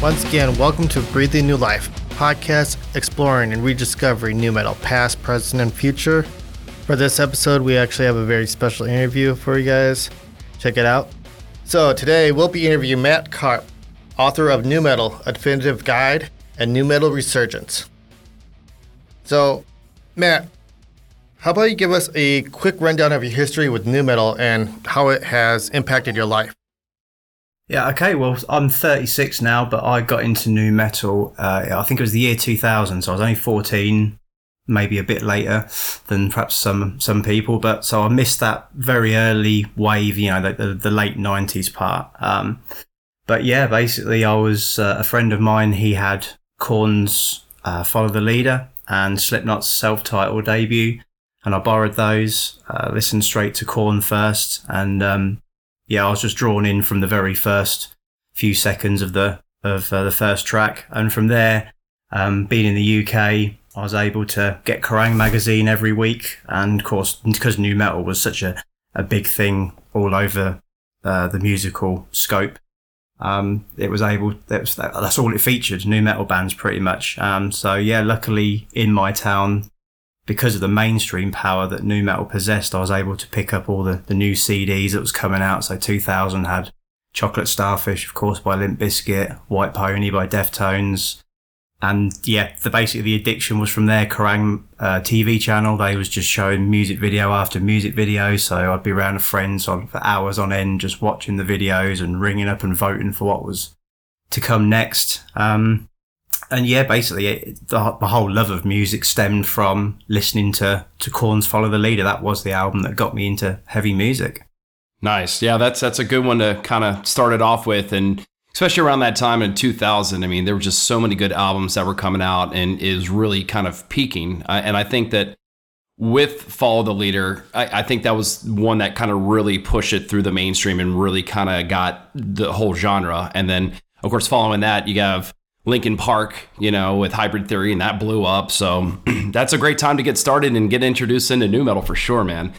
Once again, welcome to Breathing New Life, podcast exploring and rediscovering nu metal, past, present, and future. For this episode, we actually have a very special interview for you guys. Check it out. So, today we'll be interviewing Matt Karpe, author of Nu Metal, A Definitive Guide, and Nu Metal Resurgence. So, Matt, how about you give us a quick rundown of your history with Nu Metal and how it has impacted your life? Yeah, okay. Well, I'm 36 now, but I got into nu metal. Uh, I think it was the year 2000, so I was only 14, maybe a bit later than perhaps some some people. But so I missed that very early wave, you know, the, the, the late 90s part. Um, but yeah, basically, I was uh, a friend of mine. He had Korn's uh, "Follow the Leader" and Slipknot's self-titled debut, and I borrowed those. Uh, listened straight to Korn first, and um, yeah, I was just drawn in from the very first few seconds of the of uh, the first track, and from there, um, being in the UK, I was able to get Kerrang magazine every week, and of course, because nu metal was such a, a big thing all over uh, the musical scope, um, it was able. Was, that, that's all it featured. Nu metal bands, pretty much. Um, so yeah, luckily in my town, because of the mainstream power that nu metal possessed, I was able to pick up all the, the new CDs that was coming out. So 2000 had Chocolate Starfish, of course, by Limp Bizkit, White Pony by Deftones. And yeah, the basically the addiction was from their Kerrang uh, TV channel. They was just showing music video after music video. So I'd be around friends on for hours on end, just watching the videos and ringing up and voting for what was to come next. Um, and yeah, basically, it, the, the, whole love of music stemmed from listening to to Korn's "Follow the Leader." That was the album that got me into heavy music. Nice, yeah, that's that's a good one to kind of start it off with, and especially around that time in 2000. I mean, there were just so many good albums that were coming out, and is really kind of peaking. Uh, and I think that with "Follow the Leader," I, I think that was one that kind of really pushed it through the mainstream and really kind of got the whole genre. And then, of course, following that, you have Linkin Park, you know, with Hybrid Theory, and that blew up. So that's a great time to get started and get introduced into nu metal for sure, man.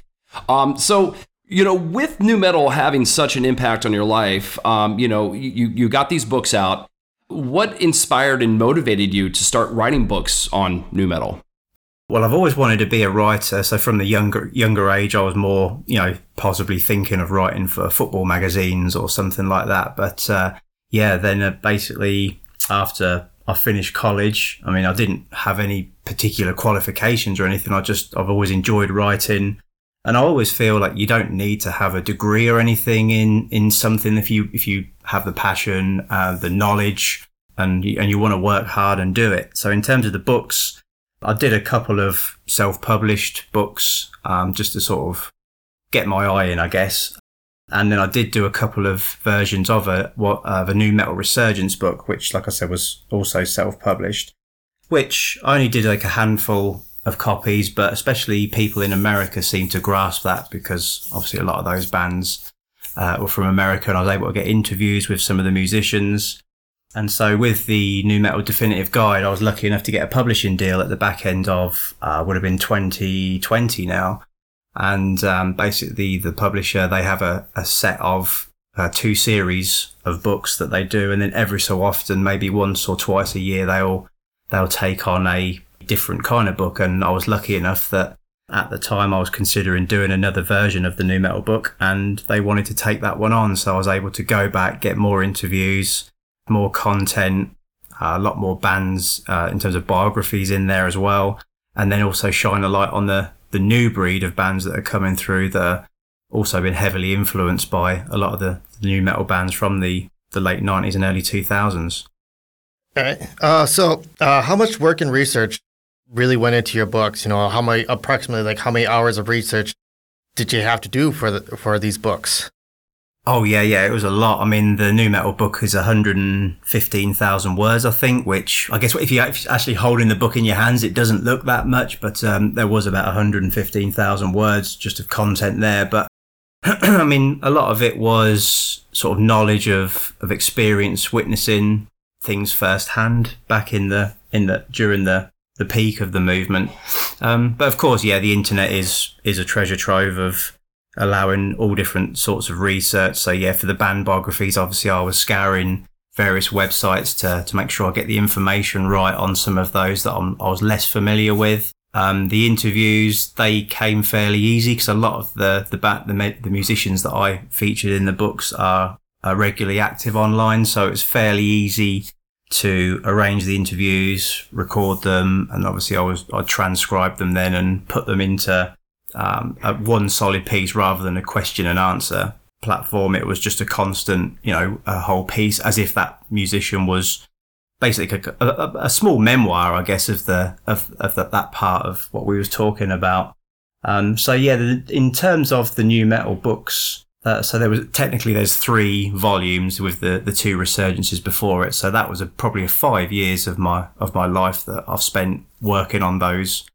Um, so you know, with nu metal having such an impact on your life, um, you know, you you got these books out. What inspired and motivated you to start writing books on nu metal? Well, I've always wanted to be a writer. So from the younger younger age, I was more, you know, possibly thinking of writing for football magazines or something like that. But uh, yeah, then uh, basically after I finished college. I mean, I didn't have any particular qualifications or anything. I just, I've always enjoyed writing. And I always feel like you don't need to have a degree or anything in, in something if you, if you have the passion, uh, the knowledge and, and you want to work hard and do it. So in terms of the books, I did a couple of self-published books, um, just to sort of get my eye in, I guess. And then I did do a couple of versions of a what uh, the nu metal resurgence book, which, like I said, was also self-published. Which I only did like a handful of copies, but especially people in America seem to grasp that because obviously a lot of those bands uh, were from America, and I was able to get interviews with some of the musicians. And so, with the nu metal definitive guide, I was lucky enough to get a publishing deal at the back end of uh, would have been 2020 now and um, basically the publisher they have a, a set of uh, two series of books that they do, and then every so often, maybe once or twice a year, they'll they'll take on a different kind of book. And I was lucky enough that at the time I was considering doing another version of the nu metal book, and they wanted to take that one on, so I was able to go back, get more interviews, more content, uh, a lot more bands uh, in terms of biographies in there as well, and then also shine a light on the the new breed of bands that are coming through that are also been heavily influenced by a lot of the nu metal bands from the, the late 90s and early 2000s. All right. Uh, so, uh, how much work and research really went into your books? You know, how many approximately like how many hours of research did you have to do for the, for these books? Oh yeah, yeah, it was a lot. I mean, the nu metal book is 115,000 words, I think. Which I guess if you're actually holding the book in your hands, it doesn't look that much, but um, there was about 115,000 words just of content there. But I mean, a lot of it was sort of knowledge of of experience, witnessing things firsthand back in the in the during the the peak of the movement. Um, but of course, yeah, the internet is is a treasure trove of allowing all different sorts of research. So yeah, for the band biographies, obviously I was scouring various websites to, to make sure I get the information right on some of those that I'm, i was less familiar with. Um, the interviews they came fairly easy because a lot of the the, the the musicians that I featured in the books are, are regularly active online, so it's fairly easy to arrange the interviews, record them, and obviously I was I transcribe them then and put them into um, one solid piece rather than a question and answer platform. It was just a constant, you know, a whole piece, as if that musician was basically a, a, a small memoir, I guess, of the of, of the, that part of what we was talking about. Um, so yeah, the, in terms of the nu metal books, uh, so there was technically there's three volumes with the, the two resurgences before it. So that was a, probably five years of my of my life that I've spent working on those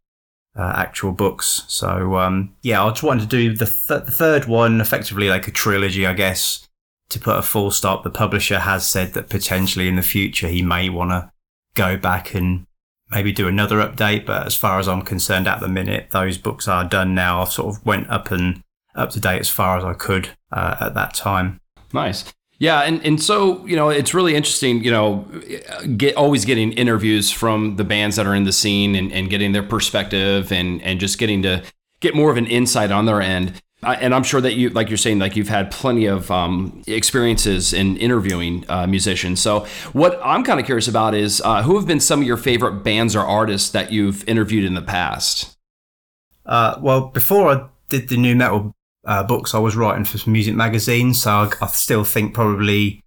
uh, actual books. So um, yeah, I just wanted to do the, th- the third one, effectively like a trilogy, I guess. To put a full stop, the publisher has said that potentially in the future he may want to go back and maybe do another update. But as far as I'm concerned, at the minute, those books are done now. I've sort of went up and up to date as far as I could uh, at that time. Nice. Yeah, and, and so you know it's really interesting. You know, get always getting interviews from the bands that are in the scene and, and getting their perspective and and just getting to get more of an insight on their end. and I'm sure that you, like you're saying, like you've had plenty of um, experiences in interviewing uh, musicians. So what I'm kind of curious about is uh, who have been some of your favorite bands or artists that you've interviewed in the past. Uh, well, before I did the nu metal uh, books I was writing for some music magazines. So I, I still think probably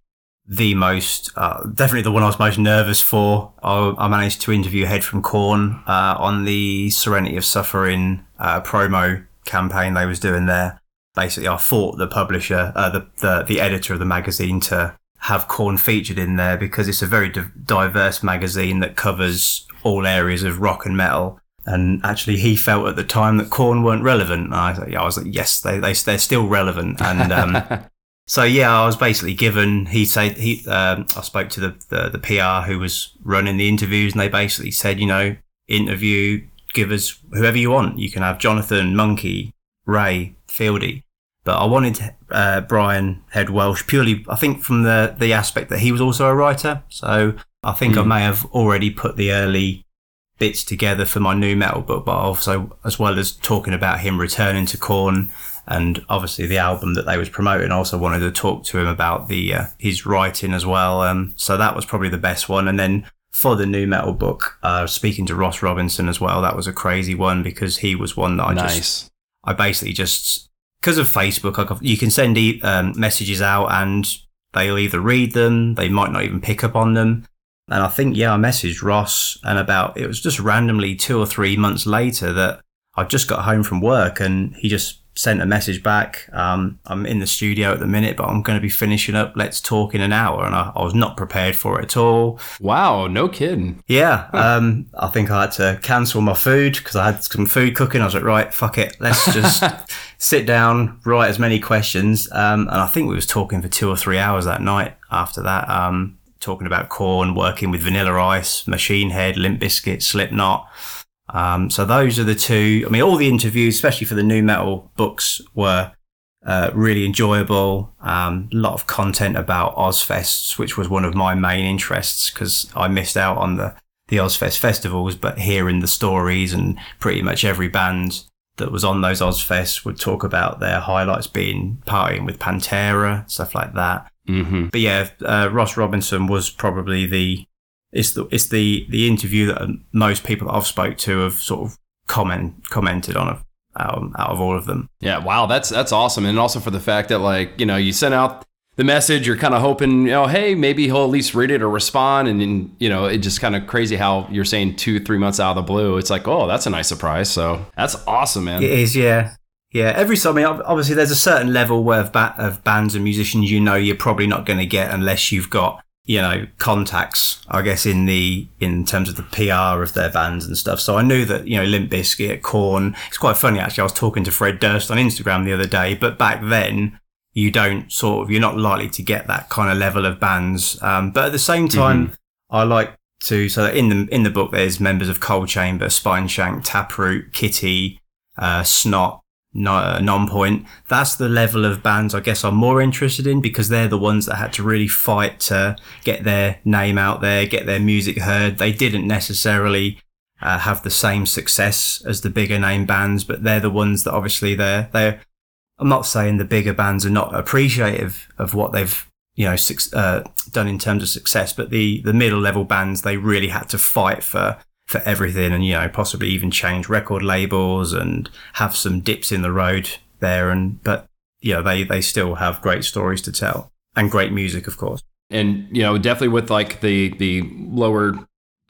the most, uh, definitely the one I was most nervous for. I, I managed to interview Head from Korn uh, on the Serenity of Suffering uh, promo campaign they was doing there. Basically, I fought the publisher, uh, the, the the editor of the magazine, to have Korn featured in there because it's a very diverse magazine that covers all areas of rock and metal. And actually, he felt at the time that Korn weren't relevant. And I, I was like, yes, they, they, they're still relevant. And um, so, yeah, I was basically given, he said, he, um, I spoke to the, the, the PR who was running the interviews, and they basically said, you know, interview, give us whoever you want. You can have Jonathan, Munky Ray, Fieldy. But I wanted uh, Brian Head Welch purely, I think, from the, the aspect that he was also a writer. So I think mm. I may have already put the early bits together for my nu metal book, but also as well as talking about him returning to Korn and obviously the album that they was promoting. I also wanted to talk to him about the uh, his writing as well. Um, so that was probably the best one. And then for the nu metal book, uh, speaking to Ross Robinson as well, that was a crazy one because he was one that I nice. just I basically just because of Facebook, I, you can send e- um, messages out and they'll either read them, they might not even pick up on them. And I think, yeah, I messaged Ross and about, it was just randomly two or three months later that I just got home from work and he just sent a message back. Um, I'm in the studio at the minute, but I'm going to be finishing up. Let's talk in an hour. And I, I was not prepared for it at all. Wow, no kidding. Yeah. Um, I think I had to cancel my food because I had some food cooking. I was like, right, fuck it. Let's just sit down, write as many questions. Um, and I think we was talking for two or three hours that night after that. Um, talking about Korn, working with Vanilla Ice, Machine Head, Limp Bizkit, Slipknot. Um, so those are the two. I mean, all the interviews, especially for the nu metal books, were uh, really enjoyable. Um, a lot of content about Ozzfests, which was one of my main interests because I missed out on the the Ozzfest festivals, but hearing the stories and pretty much every band that was on those Ozzfests would talk about their highlights being partying with Pantera, stuff like that. Mm-hmm. But yeah, uh, Ross Robinson was probably the it's the it's the the interview that most people that I've spoke to have sort of comment commented on out, out of all of them. Yeah, wow, that's that's awesome, and also for the fact that like you know you sent out the message, you're kind of hoping you know, hey, maybe he'll at least read it or respond, and then you know it just kind of crazy how you're saying two three months out of the blue. It's like oh, that's a nice surprise. So that's awesome, man. It is, yeah. Yeah, every song. I mean, obviously, there's a certain level where of, ba- of bands and musicians you know you're probably not going to get unless you've got you know contacts i guess in the in terms of the pr of their bands and stuff so i knew that you know limp bizkit korn it's quite funny actually i was talking to fred durst on instagram the other day but back then you don't sort of you're not likely to get that kind of level of bands um, but at the same time mm-hmm. i like to so in the in the book there's members of Coal Chamber spineshank taproot Kittie uh, snot no, Nonpoint. That's the level of bands I guess I'm more interested in because they're the ones that had to really fight to get their name out there, get their music heard. They didn't necessarily uh, have the same success as the bigger name bands, but they're the ones that obviously they're they're. I'm not saying the bigger bands are not appreciative of what they've you know uh, done in terms of success, but the the middle level bands they really had to fight for for everything and, you know, possibly even change record labels and have some dips in the road there. And, but, you know, they, they still have great stories to tell and great music, of course. And, you know, definitely with like the, the lower,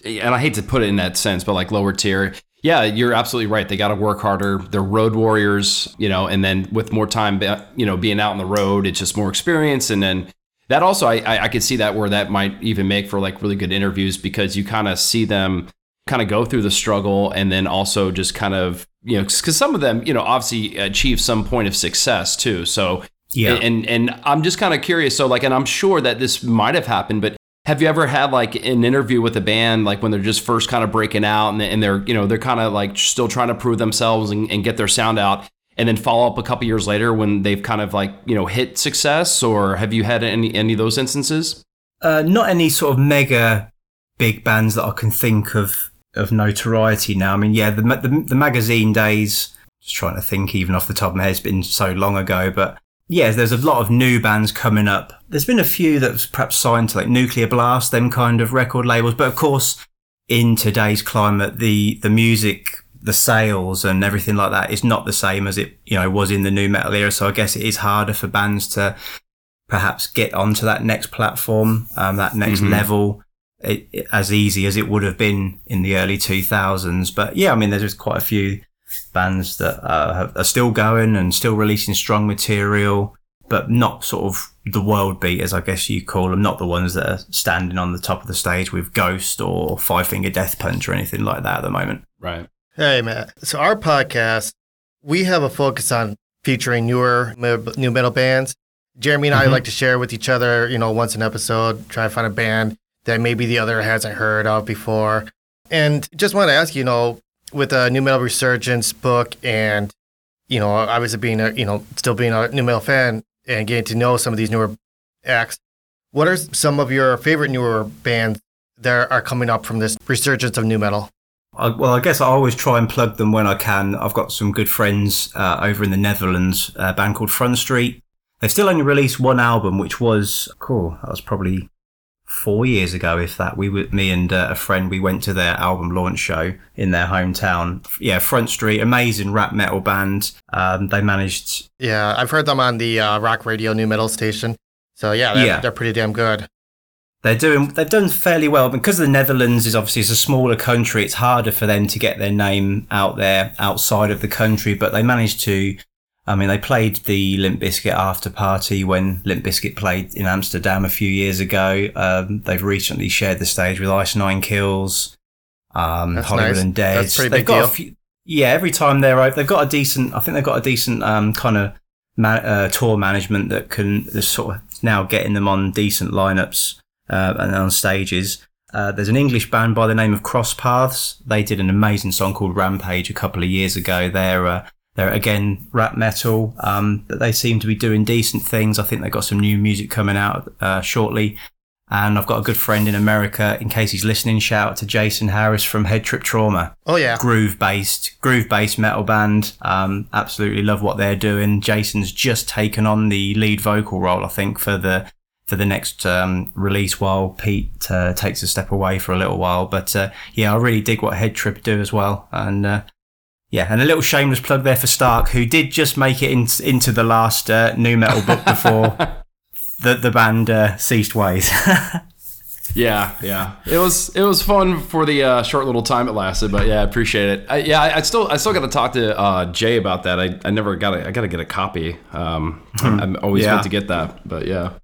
and I hate to put it in that sense, but like lower tier, yeah, you're absolutely right. They got to work harder. They're road warriors, you know, and then with more time, you know, being out on the road, it's just more experience. And then that also, I, I could see that where that might even make for like really good interviews because you kind of see them kind of go through the struggle and then also just kind of you know because some of them you know obviously achieve some point of success too. So yeah. and and i'm just kind of curious so like and i'm sure that this might have happened but have you ever had like an interview with a band like when they're just first kind of breaking out and, and they're you know they're kind of like still trying to prove themselves and, and get their sound out and then follow up a couple years later when they've kind of like you know hit success or have you had any any of those instances? Uh, not any sort of mega big bands that i can think of of notoriety now. I mean, yeah, the, the, the magazine days. Just trying to think, even off the top of my head, it's been so long ago. But yeah, there's a lot of new bands coming up. There's been a few that's perhaps signed to like Nuclear Blast, them kind of record labels. But of course, in today's climate, the the music, the sales, and everything like that is not the same as it you know was in the nu metal era. So I guess it is harder for bands to perhaps get onto that next platform, um, that next mm-hmm. level it, it, as easy as it would have been in the early 2000s. But yeah, I mean, there's just quite a few bands that uh, have, are still going and still releasing strong material, but not sort of the world beaters, I guess you call them, not the ones that are standing on the top of the stage with Ghost or Five Finger Death Punch or anything like that at the moment. Right. Hey, Matt. So our podcast, we have a focus on featuring newer nu metal bands. Jeremy and mm-hmm. I like to share with each other, you know, once an episode, try to find a band that maybe the other hasn't heard of before. And just want to ask, you know, with a Nu metal resurgence book and, you know, obviously being a, you know, still being a Nu metal fan and getting to know some of these newer acts, what are some of your favorite newer bands that are coming up from this resurgence of Nu metal? well, I guess I always try and plug them when I can. I've got some good friends uh, over in the Netherlands, a band called Front Street. They've still only released one album, which was cool. That was probably four years ago, if that. We were me and uh, a friend. We went to their album launch show in their hometown. Yeah, Front Street, amazing rap metal band. Um, they managed. Yeah, I've heard them on the uh, rock radio nu metal station. So yeah, they're, yeah. they're pretty damn good. They're doing. They've done fairly well because the Netherlands is obviously it's a smaller country. It's harder for them to get their name out there outside of the country, but they managed to I mean, they played the Limp Bizkit after party when Limp Bizkit played in Amsterdam a few years ago. Um, they've recently shared the stage with Ice Nine Kills, um, Hollywood nice. That's pretty they've big got deal. A few, yeah, every time they're out, they've got a decent. I think they've got a decent um, kind of uh, tour management that can sort of now getting them on decent lineups uh, and on stages. Uh, there's an English band by the name of Cross Paths. They did an amazing song called Rampage a couple of years ago. They're uh, they're again rap metal, um, but they seem to be doing decent things. I think they've got some new music coming out uh, shortly. And I've got a good friend in America, in case he's listening, shout out to Jason Harris from Head Trip Trauma. Oh, yeah. Groove based, groove based metal band. Um, absolutely love what they're doing. Jason's just taken on the lead vocal role, I think, for the for the next um, release while Pete uh, takes a step away for a little while. But uh, yeah, I really dig what Head Trip do as well. And uh, yeah, and a little shameless plug there for Stark, who did just make it in, into the last uh, nu metal book before the the band uh, ceased ways. yeah, yeah, it was it was fun for the uh, short little time it lasted, but yeah, I appreciate it. I, yeah, I, I, still I still got to talk to uh, Jay about that. I, I never got I got to get a copy. Um, hmm. I'm always yeah. good to get that, but yeah.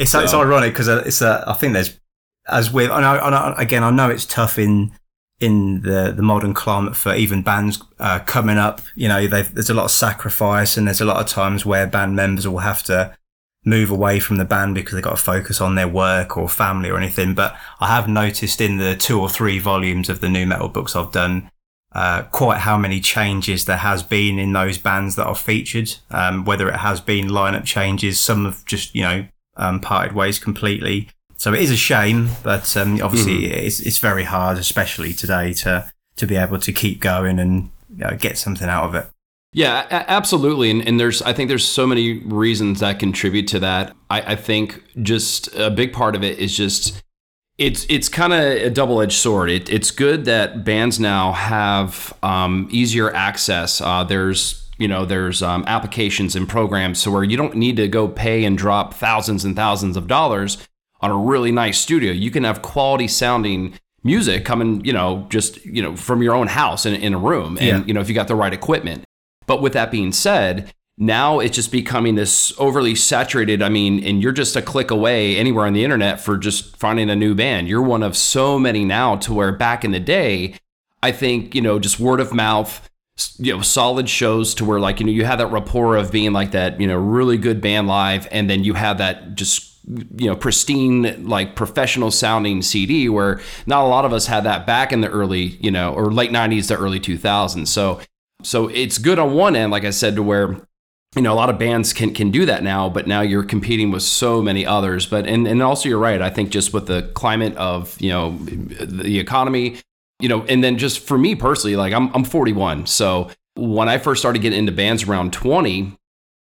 It's So- it's ironic because it's a, I think there's as with and, I, and I, again I know it's tough in in the the modern climate for even bands uh, coming up. You know, there's a lot of sacrifice and there's a lot of times where band members will have to move away from the band because they've got to focus on their work or family or anything. But I have noticed in the two or three volumes of the nu metal books I've done. Uh, quite how many changes there has been in those bands that are featured. Um, whether it has been lineup changes, some have just you know um, parted ways completely. So it is a shame, but um, obviously it's, it's very hard, especially today, to to be able to keep going and you know, get something out of it. Yeah, a- absolutely. And, and there's, I think there's so many reasons that contribute to that. I, I think just a big part of it is just, it's, it's kind of a double edged sword. It, it's good that bands now have um, easier access. Uh, there's, you know, there's um, applications and programs so where you don't need to go pay and drop thousands and thousands of dollars on a really nice studio. You can have quality sounding music coming, you know, just, you know, from your own house in, in a room. And, Yeah. you know, if you got the right equipment. But with that being said, now it's just becoming this overly saturated. I mean, and you're just a click away anywhere on the internet for just finding a new band. You're one of so many now to where back in the day, I think, you know, just word of mouth, you know, solid shows to where like, you know, you had that rapport of being like that, you know, really good band live. And then you have that just, you know, pristine, like professional sounding CD where not a lot of us had that back in the early, you know, or late 90s to early 2000s. So, so it's good on one end, like I said, to where you know a lot of bands can can do that now, but now you're competing with so many others. But and and also you're right. I think just with the climate of you know the economy, you know, and then just for me personally, like I'm I'm 41, so when I first started getting into bands around 20.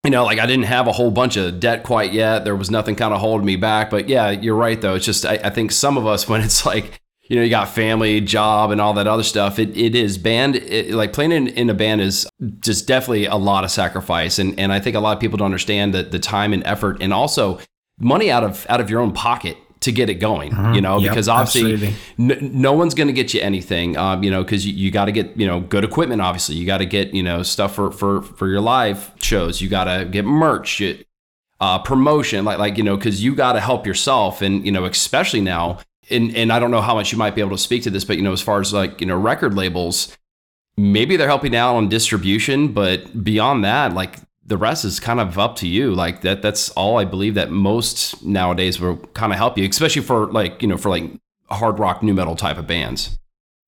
You know, like I didn't have a whole bunch of debt quite yet. There was nothing kind of holding me back. But yeah, you're right though. It's just I, I think some of us when it's like you know, you got family, job, and all that other stuff. It, it is band, it, like playing in, in a band is just definitely a lot of sacrifice. And, and I think a lot of people don't understand that the time and effort and also money out of, out of your own pocket to get it going, you know, Yep, because obviously n- no one's going to get you anything, um, you know, because you, you got to get, you know, good equipment, obviously. You got to get, you know, stuff for, for, for your live shows. You got to get merch. You, uh, promotion, like like you know, because you got to help yourself, and you know, especially now. And and I don't know how much you might be able to speak to this, but you know, as far as like you know, record labels, maybe they're helping out on distribution, but beyond that, like the rest is kind of up to you. Like that that's all I believe that most nowadays will kind of help you, especially for like you know for like hard rock, nu metal type of bands.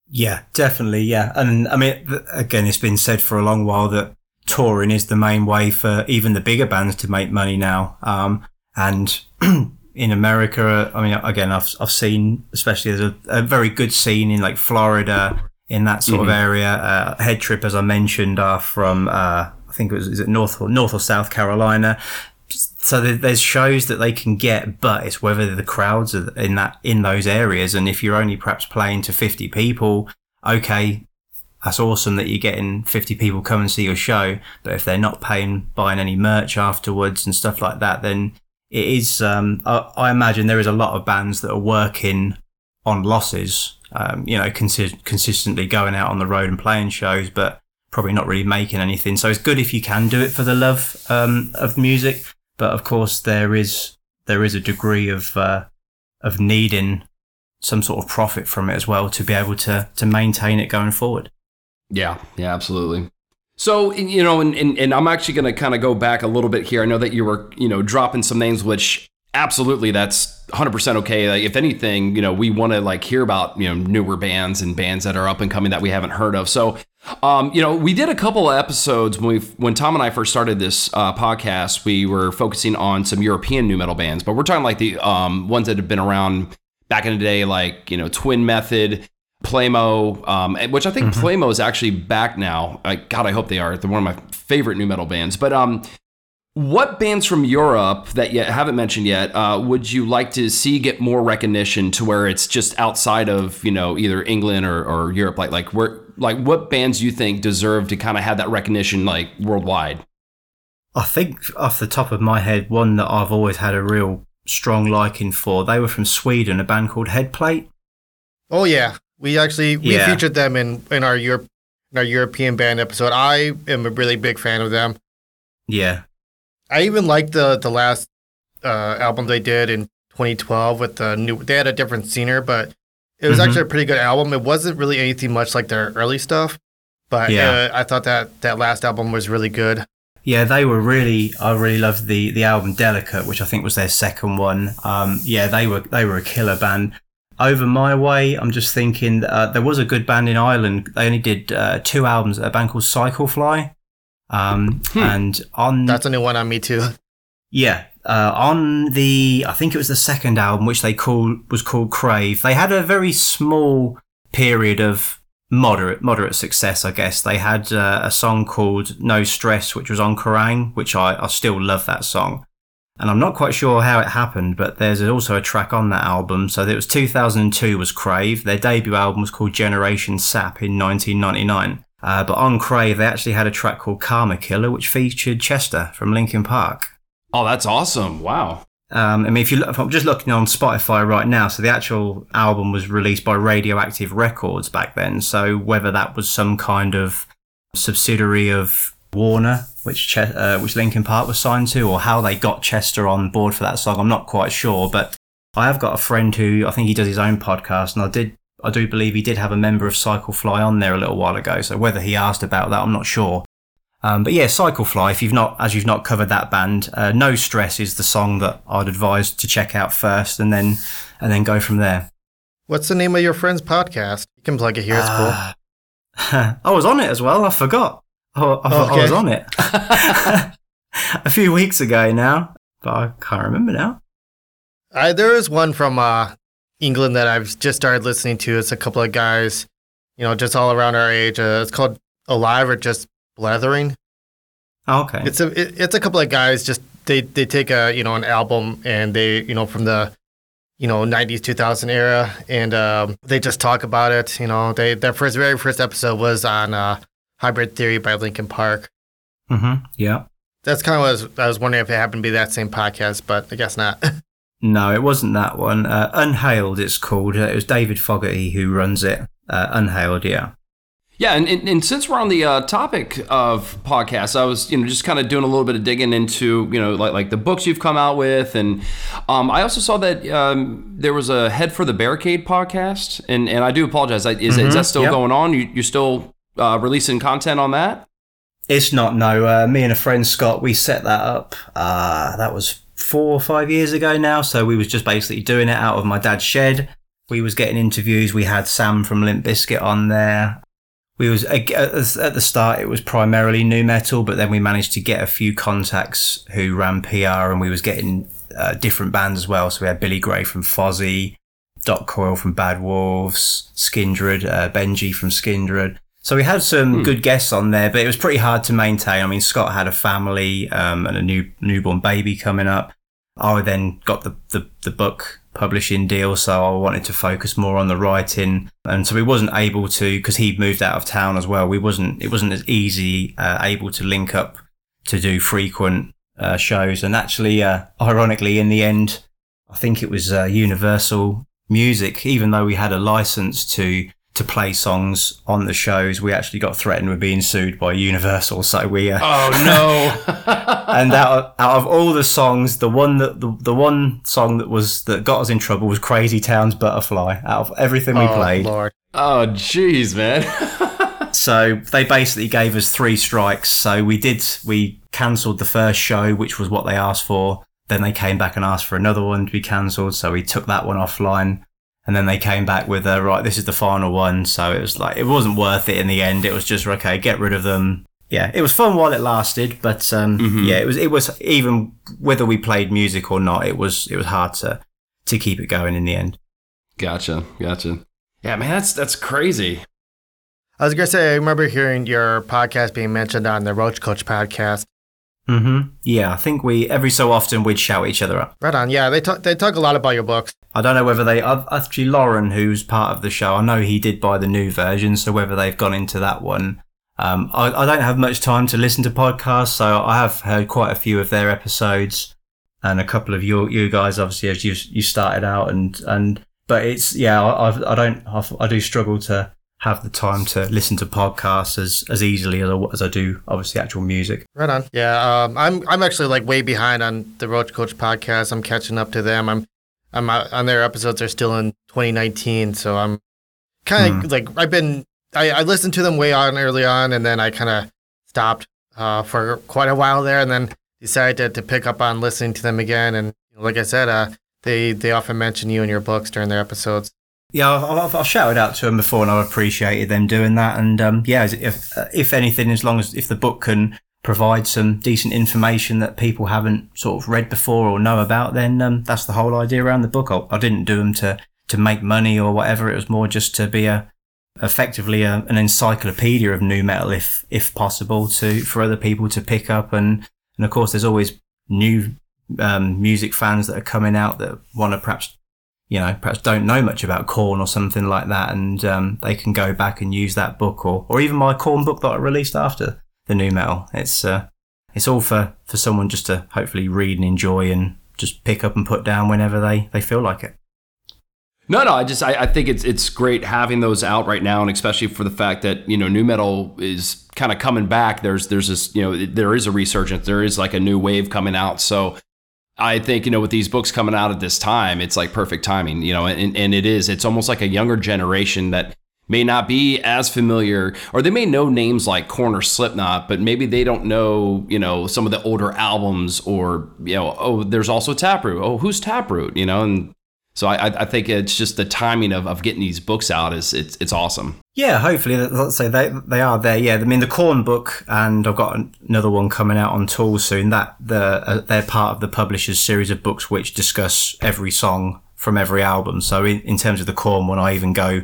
Yeah, definitely. Yeah. And I mean, th- again, it's been said for a long while that touring is the main way for even the bigger bands to make money now. Um, and in America, I mean, again, I've, I've seen, especially there's a, a very good scene in like Florida, in that sort of area. Uh, Head Trip, as I mentioned, are from, uh, think it was, is it North or North or South Carolina? so there's shows that they can get, but it's whether the crowds are in that in those areas, and if you're only perhaps playing to 50 people, okay, that's awesome that you're getting 50 people come and see your show, but if they're not paying buying any merch afterwards and stuff like that, then it is. Um, I, I imagine there is a lot of bands that are working on losses. Um, you know, consi- consistently going out on the road and playing shows, but probably not really making anything. So it's good if you can do it for the love um, of music but of course there is there is a degree of uh, of needing some sort of profit from it as well to be able to to maintain it going forward. Yeah, yeah, absolutely. So you know, and and, and I'm actually going to kind of go back a little bit here. I know that you were you know dropping some names, which absolutely that's 100% okay. Like if anything, you know, we want to like hear about you know newer bands and bands that are up and coming that we haven't heard of. So. Um, you know, we did a couple of episodes when we when Tom and I first started this uh, podcast. We were focusing on some European nu metal bands, but we're talking like the um, ones that have been around back in the day, like you know, Twin Method, Pleymo, um, which I think Pleymo is actually back now. I, God, I hope they are. They're one of my favorite nu metal bands. But um, what bands from Europe that you haven't mentioned yet uh, would you like to see get more recognition to where it's just outside of you know either England or, or Europe? Like like where like what bands you think deserve to kind of have that recognition like worldwide? I think off the top of my head, one that I've always had a real strong liking for. They were from Sweden, a band called Headplate. Oh yeah, we actually we Yeah. featured them in in our Europe in our European band episode. I am a really big fan of them. Yeah, I even like the the last uh, album they did in 2012 with the new. They had a different singer, but it was Mhm. actually a pretty good album. It wasn't really anything much like their early stuff, but Yeah. uh, I thought that that last album was really good. Yeah, they were really. I really loved the the album Delicate, which I think was their second one. Um, yeah, they were they were a killer band. Over my way, I'm just thinking uh, there was a good band in Ireland. They only did uh, two albums. A band called Cyclefly, um, Hmm. and on That's a new one on me too. yeah, uh, on the I think it was the second album, which they called was called Crave. They had a very small period of moderate moderate success, I guess. They had uh, a song called No Stress, which was on Kerrang, which I, I still love that song. And I'm not quite sure how it happened, but there's also a track on that album. So it was 2002 was Crave. Their debut album was called Generation Sap in 1999. Uh, but on Crave, they actually had a track called Karma Killer, which featured Chester from Linkin Park. Oh, that's awesome. Wow. Um, I mean, if you look, if I'm just looking on Spotify right now, so the actual album was released by Radioactive Records back then. So whether that was some kind of subsidiary of Warner, which Ch- uh, which Linkin Park was signed to, or how they got Chester on board for that song, I'm not quite sure. But I have got a friend who I think he does his own podcast, and I did. I do believe he did have a member of Cyclefly on there a little while ago. So whether he asked about that, I'm not sure. Um, but yeah, Cyclefly. If you've not, as you've not covered that band, uh, No Stress is the song that I'd advise to check out first, and then and then go from there. What's the name of your friend's podcast? You can plug it here. It's cool. cool. I was on it as well. I forgot. I, I, I Okay. was on it a few weeks ago now, but I can't remember now. I, there is one from uh, England that I've just started listening to. It's a couple of guys, you know, just all around our age. Uh, it's called Alive or just Blethering. Oh, okay. It's a it, it's a couple of guys. Just they they take a you know an album and they you know from the you know 90s 2000 era and um, they just talk about it. You know, they their first very first episode was on uh, Hybrid Theory by Linkin Park. hmm Yeah. That's kind of what I was, I was wondering if it happened to be that same podcast, but I guess not. No, it wasn't that one. Uh, Unhailed, it's called. Uh, it was David Fogarty who runs it. Uh, Unhailed, yeah. Yeah, and, and, and since we're on the uh, topic of podcasts, I was you know just kind of doing a little bit of digging into you know like like the books you've come out with, and um, I also saw that um, there was a Head for the Barricade podcast, and, and I do apologize. I- Is, is that still yep. going on? You you still uh, releasing content on that? It's not, no. Uh, me and a friend, Scott, we set that up. Uh, that was four or five years ago now. So we was just basically doing it out of my dad's shed. We was getting interviews. We had Sam from Limp Bizkit on there. We was at at the start. It was primarily new metal, but then we managed to get a few contacts who ran PR, and we was getting uh, different bands as well. So we had Billy Gray from Fozzy, Doc Coyle from Bad Wolves, Skindred, uh, Benji from Skindred. So we had some good guests on there, but it was pretty hard to maintain. I mean, Scott had a family um, and a new newborn baby coming up. I then got the, the, the book publishing deal, so I wanted to focus more on the writing, and so we wasn't able to because he moved out of town as well. We wasn't it wasn't as easy uh, able to link up to do frequent uh, shows, and actually, uh, ironically, in the end, I think it was uh, Universal Music, even though we had a license to to play songs on the shows, we actually got threatened with being sued by Universal. So we, uh, Oh no! and out of, out of all the songs, the one that the, the one song that was that got us in trouble was Crazy Town's Butterfly. Out of everything we oh, played, Lord. oh jeez, man. so they basically gave us three strikes. So we did we cancelled the first show, which was what they asked for. Then they came back and asked for another one to be cancelled. So we took that one offline. And then they came back with, uh, right, this is the final one. So it was like, it wasn't worth it in the end. It was just, okay, get rid of them. Yeah, it was fun while it lasted. But um, yeah, it was, it was even whether we played music or not, it was, it was hard to, to keep it going in the end. gotcha, gotcha. Yeah, man, that's that's crazy. I was gonna say I remember hearing your podcast being mentioned on the Roach Coach podcast. hmm Yeah, I think we, every so often, we'd shout each other up. Right on. Yeah, they talk they talk a lot about your books. I don't know whether they actually Lauren, who's part of the show. I know he did buy the new version, so whether they've gone into that one. Um, I, I don't have much time to listen to podcasts, so I have heard quite a few of their episodes, and a couple of you you guys, obviously, as you you started out, and and but it's yeah, I I don't I've, I do struggle to have the time to listen to podcasts as, as easily as I, as I do obviously actual music. Right on. Yeah, um, I'm I'm actually like way behind on the Roach Coach podcast. I'm catching up to them. I'm I'm on their episodes are still in 2019, so I'm kind of mm. like I've been I, I listened to them way on early on, and then I kind of stopped uh, for quite a while there, and then decided to, to pick up on listening to them again. And like I said, uh, they they often mention you in your books during their episodes. Yeah, I've, I've, shouted out to them before, and I've appreciated them doing that. And um, yeah, if if anything, as long as if the book can provide some decent information that people haven't sort of read before or know about, then um, that's the whole idea around the book. I, I, didn't do them to to make money or whatever. It was more just to be a effectively a, an encyclopedia of nu metal, if if possible, to for other people to pick up. And and of course, there's always new um, music fans that are coming out that want to perhaps you know, perhaps don't know much about Korn or something like that, and um, they can go back and use that book or, or even my Korn book that I released after the nu metal. It's uh, it's all for, for someone just to hopefully read and enjoy and just pick up and put down whenever they, they feel like it. No, no, I just I, I think it's it's great having those out right now, and especially for the fact that you know nu metal is kind of coming back. There's there's this you know there is a resurgence. There is like a new wave coming out. So I think, you know, with these books coming out at this time, it's like perfect timing, you know, and, and it is. It's almost like a younger generation that may not be as familiar, or they may know names like Korn Slipknot, but maybe they don't know, you know, some of the older albums or, you know, oh, there's also Taproot. Oh, who's Taproot? You know, and so I, I think it's just the timing of, of getting these books out is it's it's awesome. Yeah, hopefully, let's say they they are there. Yeah, I mean the Korn book, and I've got another one coming out on Tool soon. That the uh, they're part of the publisher's series of books which discuss every song from every album. So in, in terms of the Korn one, I even go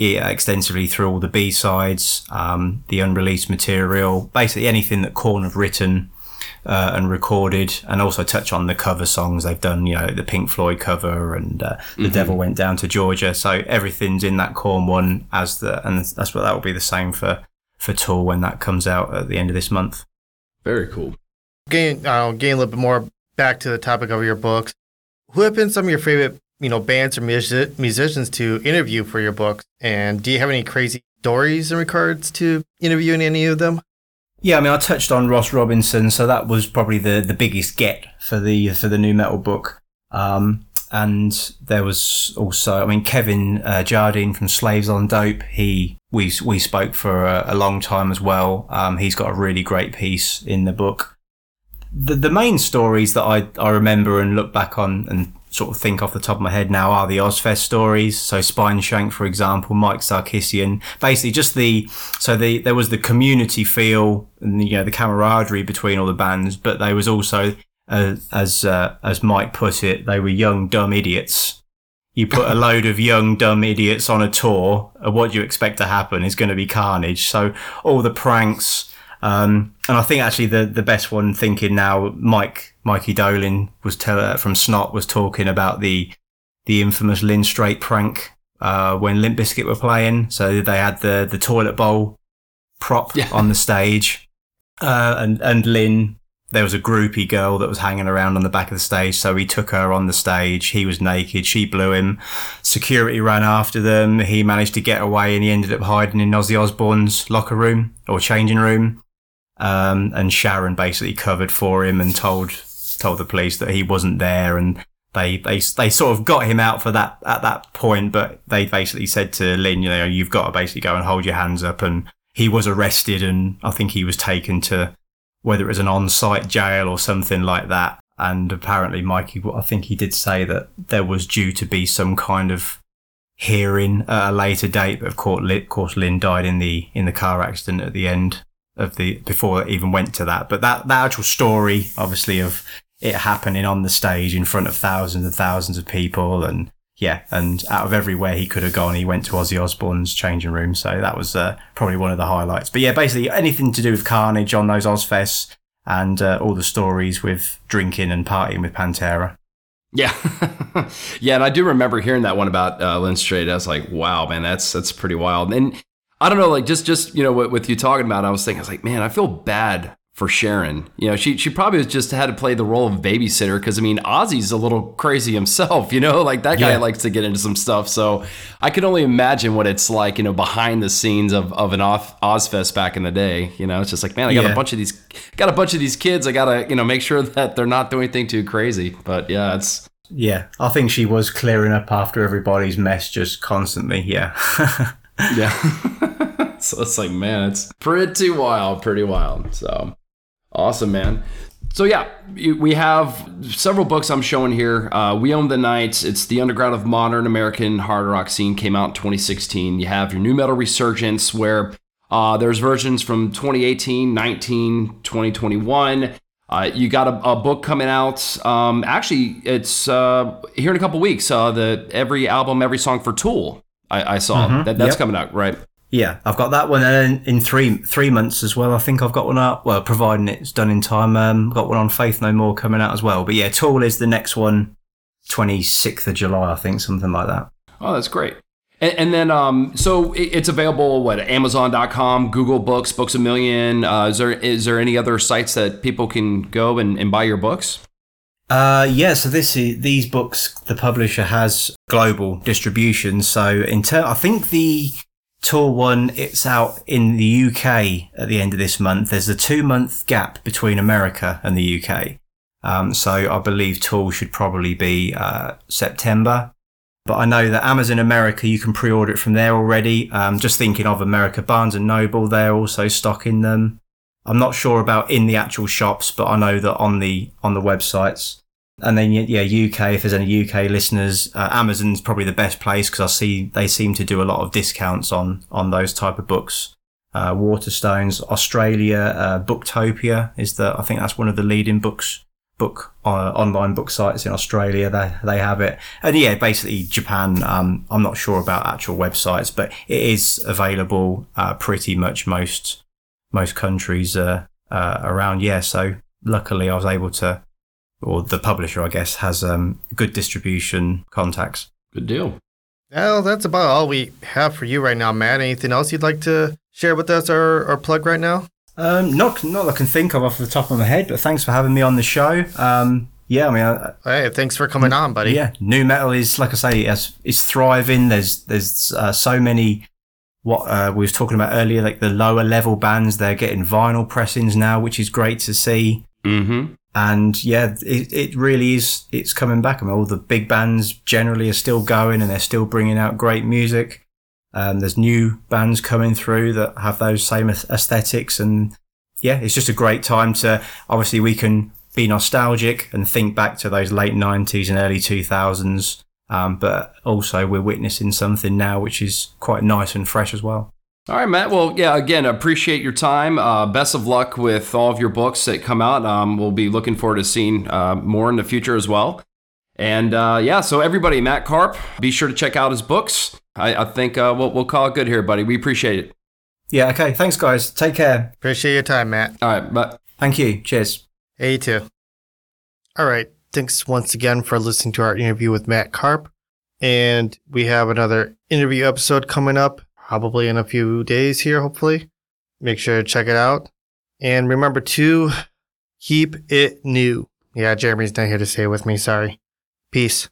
yeah, extensively through all the B sides, um, the unreleased material, basically anything that Korn have written uh, and recorded, and also touch on the cover songs they've done. You know, the Pink Floyd cover and uh, "The mm-hmm. Devil Went Down to Georgia." So everything's in that Korn one as the, and that's what that will be the same for for Tool when that comes out at the end of this month. Very cool. Getting, uh, getting a little bit more back to the topic of your books. Who have been some of your favorite, you know, bands or music- musicians to interview for your books? And do you have any crazy stories in regards to interviewing any of them? Yeah, I mean, I touched on Ross Robinson, so that was probably the, the biggest get for the for the nu metal book. Um, and there was also, I mean, Kevin uh, Jardine from Slaves on Dope. He we we spoke for a, a long time as well. Um, he's got a really great piece in the book. The the main stories that I I remember and look back on and sort of think off the top of my head now are the Ozzfest stories. So Spineshank, for example, Mike Sarkisyan, basically just the, so the, there was the community feel and, you know, the camaraderie between all the bands, but there was also, uh, as, uh, as Mike put it, they were young, dumb idiots. You put a load of young, dumb idiots on a tour, and what you expect to happen is going to be carnage. So all the pranks, um, and I think actually the, the best one thinking now, Mike, Mikey Doling was tell, uh, from Snot was talking about the, the infamous Lynn Strait prank, uh, when Limp Bizkit were playing. So they had the, the toilet bowl prop yeah. on the stage. Uh, and, and Lynn, there was a groupie girl that was hanging around on the back of the stage. So he took her on the stage. He was naked. She blew him. Security ran after them. He managed to get away and he ended up hiding in Ozzy Osbourne's locker room or changing room. Um, and Sharon basically covered for him and told told the police that he wasn't there, and they they they sort of got him out for that at that point. But they basically said to Lynn, you know, you've got to basically go and hold your hands up, and he was arrested, and I think he was taken to whether it was an on-site jail or something like that. And apparently, Mikey, I think he did say that there was due to be some kind of hearing at a later date. But of course, Lynn died in the in the car accident at the end of the before it even went to that. But that that actual story, obviously, of it happening on the stage in front of thousands and thousands of people, and yeah, and out of everywhere he could have gone, he went to Ozzy Osbourne's changing room. So that was uh, probably one of the highlights. But yeah, basically anything to do with Carnage on those Ozzfests and uh, all the stories with drinking and partying with Pantera. Yeah, yeah, and I do remember hearing that one about uh, Lynn Strait. I was like, "Wow, man, that's that's pretty wild." And I don't know, like just just you know, with, with you talking about, it, I was thinking, I was like, man, I feel bad for Sharon. You know, she she probably just had to play the role of babysitter because I mean, Ozzy's a little crazy himself. You know, like that guy Yeah. likes to get into some stuff. So I can only imagine what it's like, you know, behind the scenes of, of an Oz, Ozzfest back in the day. You know, it's just like, man, I got Yeah. a bunch of these, got a bunch of these kids. I gotta, you know, make sure that they're not doing anything too crazy. But yeah, it's Yeah, I think she was clearing up after everybody's mess just constantly. Yeah. yeah. so it's like, man, it's pretty wild, pretty wild. So awesome, man. So yeah, we have several books I'm showing here. Uh, we own the night. It's the underground of modern American hard rock scene. Came out in 2016. You have your nu metal resurgence, where uh, there's versions from 2018, 19, 2021. Uh, you got a, a book coming out. Um, actually, it's uh, here in a couple weeks. Uh, the every album, every song for Tool. I, I saw that that's Yep. coming out, right? Yeah, I've got that one, and then in three three months as well. I think I've got one up. Well, providing it's done in time, um, got one on Faith No More coming out as well. But yeah, Tool is the next one, twenty sixth of July, I think, something like that. Oh, that's great. And, and then, um, so it- it's available what Amazon.com, Google Books, Books a Million. Uh, is there is there any other sites that people can go and, and buy your books? Uh, yeah, so this is, these books, the publisher has global distribution. So in ter- I think the Tool one, it's out in the UK at the end of this month. There's a two month gap between America and the UK. Um, so I believe Tool should probably be, uh, September. But I know that Amazon America, you can pre-order it from there already. Um, just thinking of America, Barnes and Noble, they're also stocking them. I'm not sure about in the actual shops, but I know that on the on the websites. And then yeah, UK. If there's any UK listeners, uh, Amazon's probably the best place because I see they seem to do a lot of discounts on on those type of books. Uh, Waterstones, Australia, uh, Booktopia is the I think that's one of the leading books book uh, online book sites in Australia. They they have it, and yeah, basically Japan. Um, I'm not sure about actual websites, but it is available uh, pretty much most most countries uh, uh, around. Yeah, so luckily I was able to, or the publisher, I guess, has um, good distribution contacts. Good deal. Well, that's about all we have for you right now, Matt. Anything else you'd like to share with us or, or plug right now? Um, not not that I can think of off the top of my head, but thanks for having me on the show. Um, yeah, I mean, I, Hey, thanks for coming on, buddy. Yeah, nu metal is like I say, is is thriving. There's there's uh, so many. What uh, we was talking about earlier, like the lower level bands, they're getting vinyl pressings now, which is great to see. Mm-hmm. And yeah, it, it really is. It's coming back. I mean, all the big bands generally are still going, and they're still bringing out great music. Um, there's new bands coming through that have those same aesthetics, and yeah, it's just a great time to. Obviously, we can be nostalgic and think back to those late '90s and early 2000s, um, but also we're witnessing something now which is quite nice and fresh as well. All right, Matt. Well, yeah, again, appreciate your time. Uh, best of luck with all of your books that come out. Um, we'll be looking forward to seeing uh, more in the future as well. And uh, yeah, so everybody, Matt Karpe, be sure to check out his books. I, I think uh, we'll, we'll call it good here, buddy. We appreciate it. Yeah. Okay. Thanks, guys. Take care. Appreciate your time, Matt. All right, but Thank you. Cheers. Hey, you too. All right. Thanks once again for listening to our interview with Matt Karpe. And we have another interview episode coming up, probably in a few days here, hopefully. Make sure to check it out. And remember to keep it new. Yeah, Jeremy's not here to say it with me. Sorry. Peace.